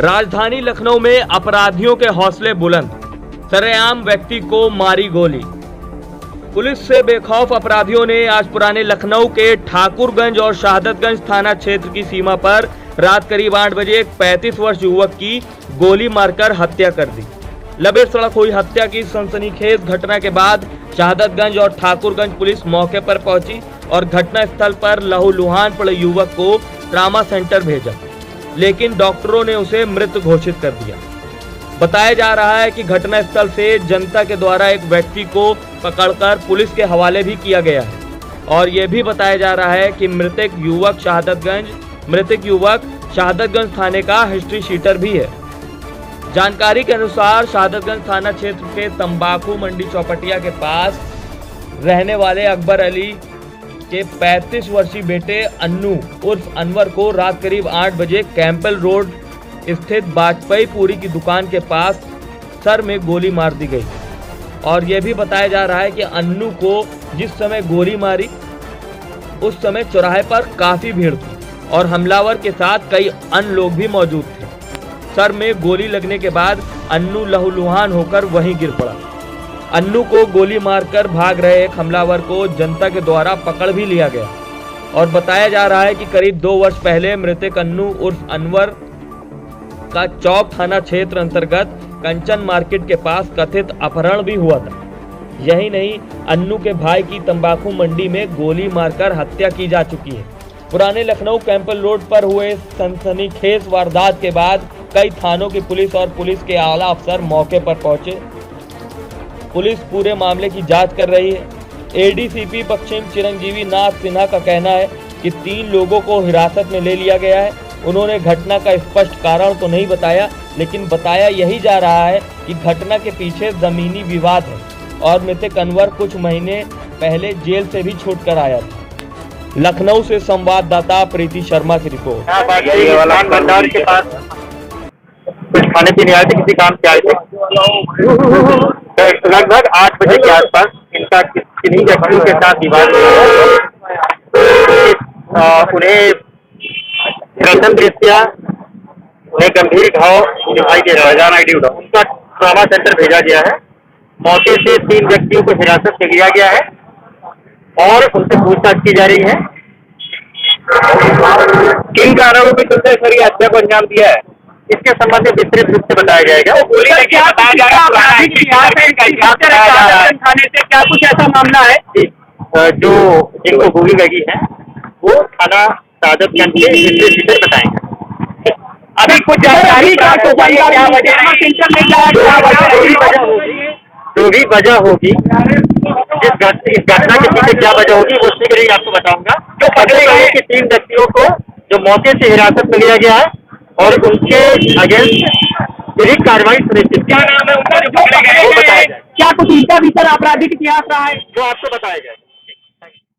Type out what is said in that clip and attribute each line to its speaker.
Speaker 1: राजधानी लखनऊ में अपराधियों के हौसले बुलंद। सरेआम व्यक्ति को मारी गोली। पुलिस से बेखौफ अपराधियों ने आज पुराने लखनऊ के ठाकुरगंज और शहादतगंज थाना क्षेत्र की सीमा पर रात करीब आठ बजे एक 35 वर्ष युवक की गोली मारकर हत्या कर दी। लबे सड़क हुई हत्या की सनसनीखेज घटना के बाद शहादतगंज और ठाकुरगंज पुलिस मौके पर पहुँची और घटना स्थल पर लहूलुहान पड़े युवक को ट्रामा सेंटर भेजा। लेकिन डॉक्टरों ने उसे मृत घोषित कर दिया। बताया जा रहा है कि घटना स्थल से जनता के द्वारा एक व्यक्ति को पकड़कर पुलिस के हवाले भी किया गया है। और यह भी बताया जा रहा है कि मृतक युवक शहादतगंज, मृतक युवक शहादतगंज थाने का हिस्ट्री शीटर भी है। जानकारी के अनुसार शहादतगंज थाना क्षेत्र के तंबाकू मंडी चौपटिया के पास रहने वाले अकबर अली के 35 वर्षीय बेटे अन्नू उर्फ़ अनवर को रात करीब 8 बजे कैंपल रोड स्थित वाजपेयी पूरी की दुकान के पास सर में गोली मार दी गई। और यह भी बताया जा रहा है कि अन्नू को जिस समय गोली मारी, उस समय चौराहे पर काफ़ी भीड़ थी और हमलावर के साथ कई अन्य लोग भी मौजूद थे। सर में गोली लगने के बाद अन्नू लहूलुहान होकर वहीं गिर पड़ा। अन्नू को गोली मारकर भाग रहे एक हमलावर को जनता के द्वारा पकड़ भी लिया गया। और बताया जा रहा है कि करीब दो वर्ष पहले मृतक अन्नू उर्फ़ अनवर का चौक थाना क्षेत्र अंतर्गत कंचन मार्केट के पास कथित अपहरण भी हुआ था। यही नहीं, अन्नू के भाई की तंबाकू मंडी में गोली मारकर हत्या की जा चुकी है। पुराने लखनऊ कैंपल रोड पर हुए सनसनीखेज वारदात के बाद कई थानों की पुलिस और पुलिस के आला अफसर मौके पर पहुँचे। पुलिस पूरे मामले की जाँच कर रही है। एडीसीपी पश्चिम चिरंजीवी नाथ सिन्हा का कहना है कि तीन लोगों को हिरासत में ले लिया गया है। उन्होंने घटना का स्पष्ट कारण तो नहीं बताया लेकिन बताया यही जा रहा है कि घटना के पीछे जमीनी विवाद है और मृतक अनवर कुछ महीने पहले जेल से भी छूट कर आया था। लखनऊ से संवाददाता प्रीति शर्मा की रिपोर्ट।
Speaker 2: कुछ खाने पीने आए थे? किसी काम से आए थे? लगभग आठ बजे के आसपास इनका किन्हीं व्यक्तियों के साथ विवाद उन्हें प्रथम दृष्टिया उन्हें गंभीर घाव दिखाई दे रहा है उनका ट्रामा सेंटर भेजा गया है। मौके से तीन व्यक्तियों को हिरासत में लिया गया है और उनसे पूछताछ की जा रही है। किन कारणों की तुमने सर ये हत्या को अंजाम दिया है? इसके संबंध में विस्तृत रूप से बताया जाएगा। गोली बताया जा रहा है।
Speaker 3: थाने से क्या कुछ ऐसा मामला है?
Speaker 2: जो जिनको गोली लगी है वो थाना सादतगंज हिस्ट्री बताएँगे।
Speaker 3: अभी कुछ जानकारी का तो
Speaker 2: जो भी वजह होगी जिस इस घटना के पीछे क्या वजह होगी वो शीघ्र ही आपको बताऊँगा। जो पकड़े गए कि तीन व्यक्तियों को जो मौके से हिरासत में लिया गया है और उनके अगेंस्ट यही कार्रवाई सुनिश्चित की
Speaker 3: क्या नाम है उनका? जो पकड़े गए
Speaker 2: वो बताया जाए
Speaker 3: क्या कुछ उनका भी सर आपराधिक इतिहास रहा है?
Speaker 2: जो आपको बताया जाए